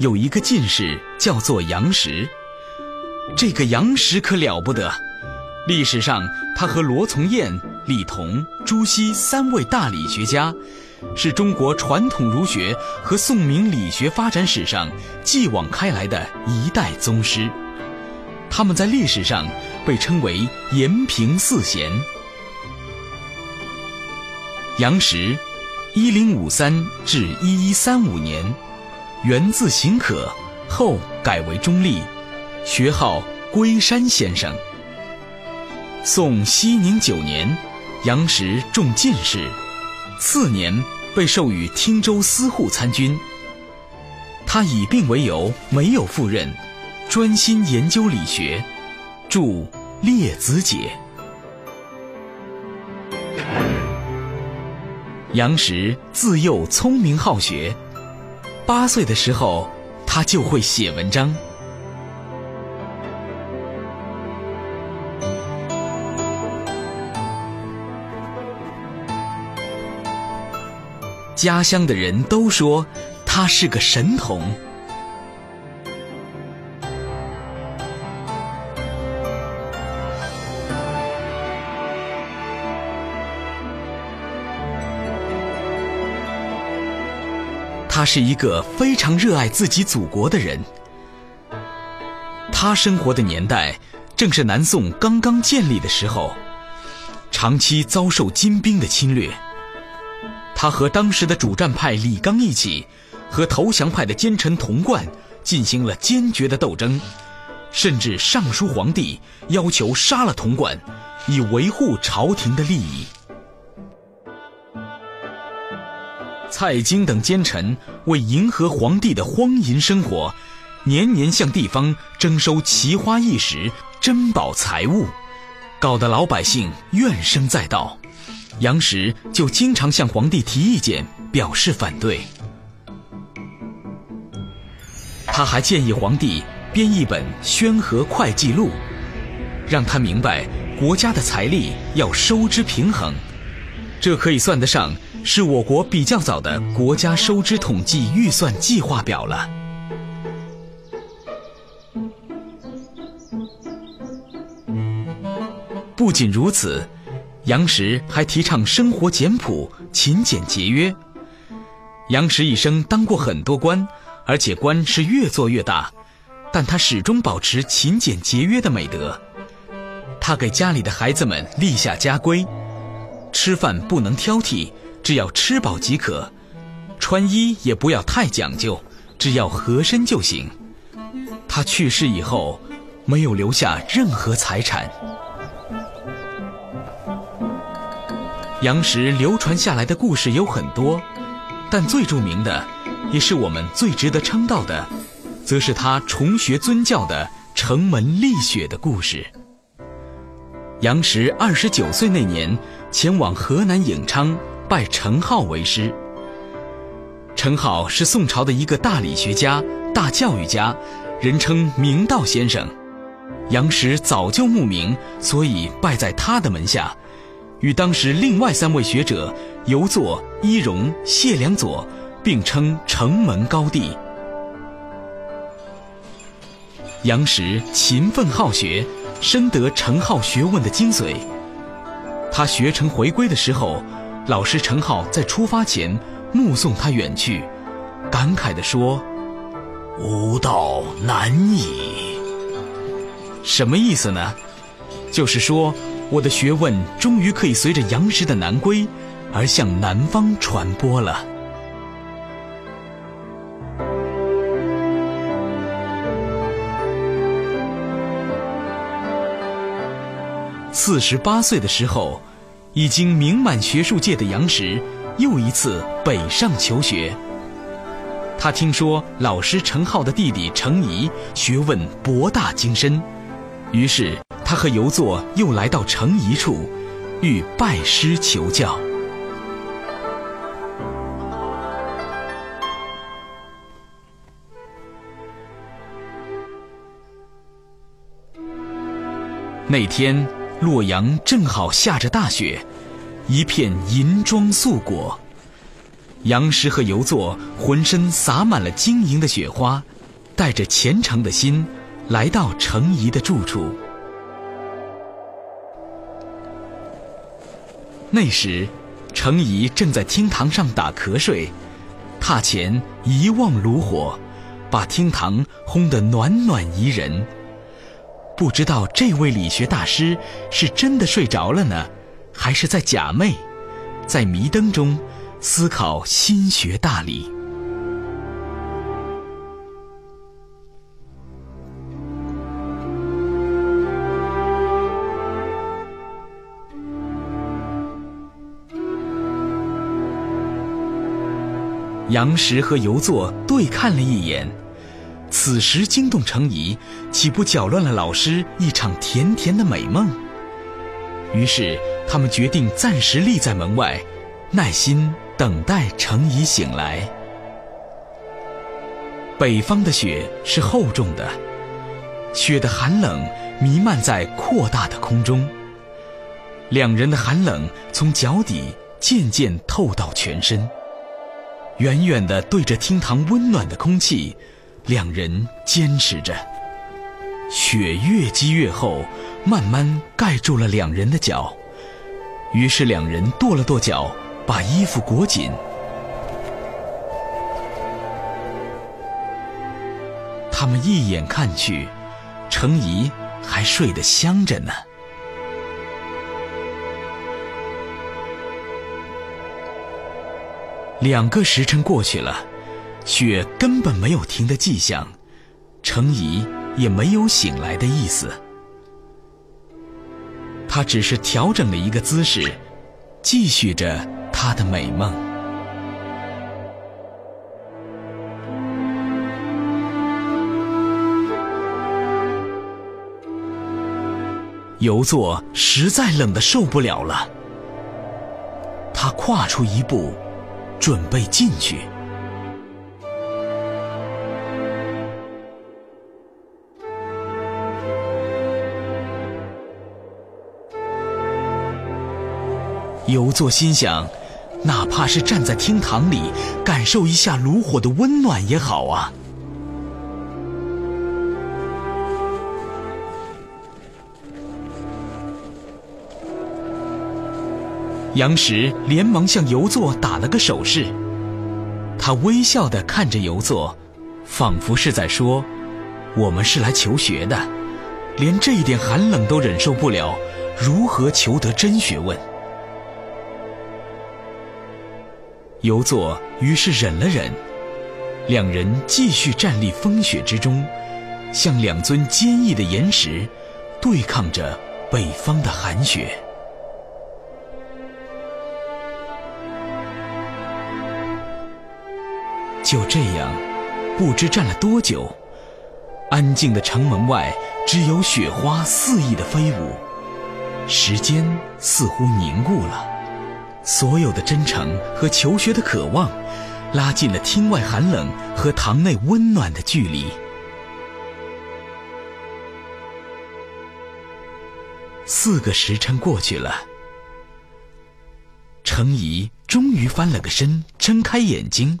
有一个进士叫做杨时。这个杨时可了不得，历史上他和罗从彦、李彤、朱熹三位大理学家，是中国传统儒学和宋明理学发展史上继往开来的一代宗师。他们在历史上被称为延平四贤。杨时。一零五三至一一三五年，原字行可，后改为中立，学号龟山先生。宋熙宁九年，杨时中进士，次年被授予汀州司户参军。他以病为由，没有赴任，专心研究理学，著《列子解》。杨时自幼聪明好学，八岁的时候，他就会写文章。家乡的人都说他是个神童。他是一个非常热爱自己祖国的人。他生活的年代正是南宋刚刚建立的时候，长期遭受金兵的侵略。他和当时的主战派李纲一起，和投降派的奸臣童贯进行了坚决的斗争，甚至上书皇帝要求杀了童贯，以维护朝廷的利益。蔡京等奸臣为迎合皇帝的荒淫生活，年年向地方征收奇花异石、珍宝财物，搞得老百姓怨声载道。杨时就经常向皇帝提意见，表示反对。他还建议皇帝编一本《宣和会计录》，让他明白国家的财力要收支平衡，这可以算得上。是我国比较早的国家收支统计预算计划表了。不仅如此，杨时还提倡生活简朴、勤俭节约。杨时一生当过很多官，而且官是越做越大，但他始终保持勤俭节约的美德。他给家里的孩子们立下家规：吃饭不能挑剔。只要吃饱即可，穿衣也不要太讲究，只要合身就行。他去世以后，没有留下任何财产。杨时流传下来的故事有很多，但最著名的，也是我们最值得称道的，则是他重学尊教的城门立雪的故事。杨时二十九岁那年，前往河南颍昌。拜程颢为师。程颢是宋朝的一个大理学家、大教育家，人称明道先生。杨时早就慕名，所以拜在他的门下，与当时另外三位学者游作、伊荣、谢良佐并称城门高第。杨时勤奋好学，深得程颢学问的精髓。他学成回归的时候。老师程颢在出发前目送他远去，感慨地说：“吾道难矣。”什么意思呢？就是说，我的学问终于可以随着杨时的南归，而向南方传播了。四十八岁的时候。已经名满学术界的杨时，又一次北上求学。他听说老师程浩的弟弟程颐学问博大精深，于是他和游作又来到程颐处，欲拜师求教。那天，洛阳正好下着大雪，一片银装素裹。杨时和游作浑身洒满了晶莹的雪花，带着虔诚的心，来到程颐的住处。那时，程颐正在厅堂上打瞌睡，榻前一望炉火，把厅堂烘得暖暖宜人。不知道这位理学大师是真的睡着了呢，还是在假寐，在迷灯中思考心学大理。杨时和游作对看了一眼。此时惊动程颐，岂不搅乱了老师一场甜甜的美梦？于是他们决定暂时立在门外，耐心等待程颐醒来。北方的雪是厚重的，雪的寒冷弥漫在扩大的空中。两人的寒冷从脚底渐渐透到全身，远远的对着厅堂温暖的空气。两人坚持着，雪越积越厚，慢慢盖住了两人的脚。于是两人跺了跺脚，把衣服裹紧。他们一眼看去，程颐还睡得香着呢。两个时辰过去了。雪根本没有停的迹象，程颐也没有醒来的意思。他只是调整了一个姿势，继续着他的美梦。游作实在冷得受不了了，他跨出一步，准备进去。游作心想，哪怕是站在厅堂里，感受一下炉火的温暖也好啊。杨时连忙向游作打了个手势，他微笑的看着游作，仿佛是在说：“我们是来求学的，连这一点寒冷都忍受不了，如何求得真学问？”游作于是忍了忍，两人继续站立风雪之中，像两尊坚毅的岩石，对抗着北方的寒雪。就这样，不知站了多久，安静的城门外只有雪花肆意的飞舞，时间似乎凝固了。所有的真诚和求学的渴望，拉近了厅外寒冷和堂内温暖的距离。四个时辰过去了，程颐终于翻了个身，睁开眼睛，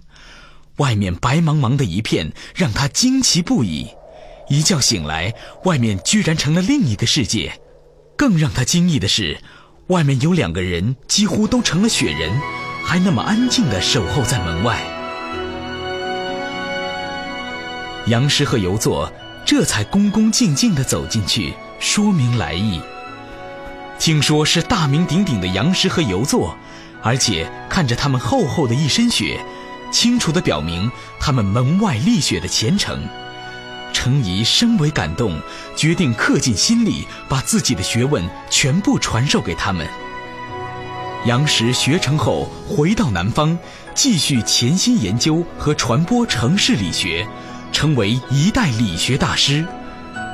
外面白茫茫的一片，让他惊奇不已。一觉醒来，外面居然成了另一个世界。更让他惊异的是。外面有两个人，几乎都成了雪人，还那么安静地守候在门外。杨时和游作这才恭恭敬敬地走进去，说明来意。听说是大名鼎鼎的杨时和游作，而且看着他们厚厚的一身雪，清楚地表明他们门外立雪的虔诚。程颐深为感动，决定刻进心里，把自己的学问全部传授给他们。杨时学成后，回到南方，继续潜心研究和传播城市理学，成为一代理学大师。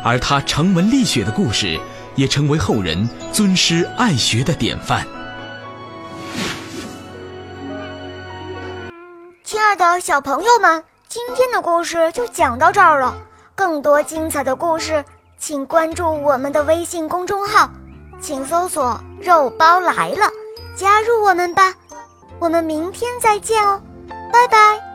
而他城门立雪的故事，也成为后人尊师爱学的典范。亲爱的小朋友们，今天的故事就讲到这儿了。更多精彩的故事，请关注我们的微信公众号，请搜索“肉包来了”，加入我们吧。我们明天再见哦，拜拜。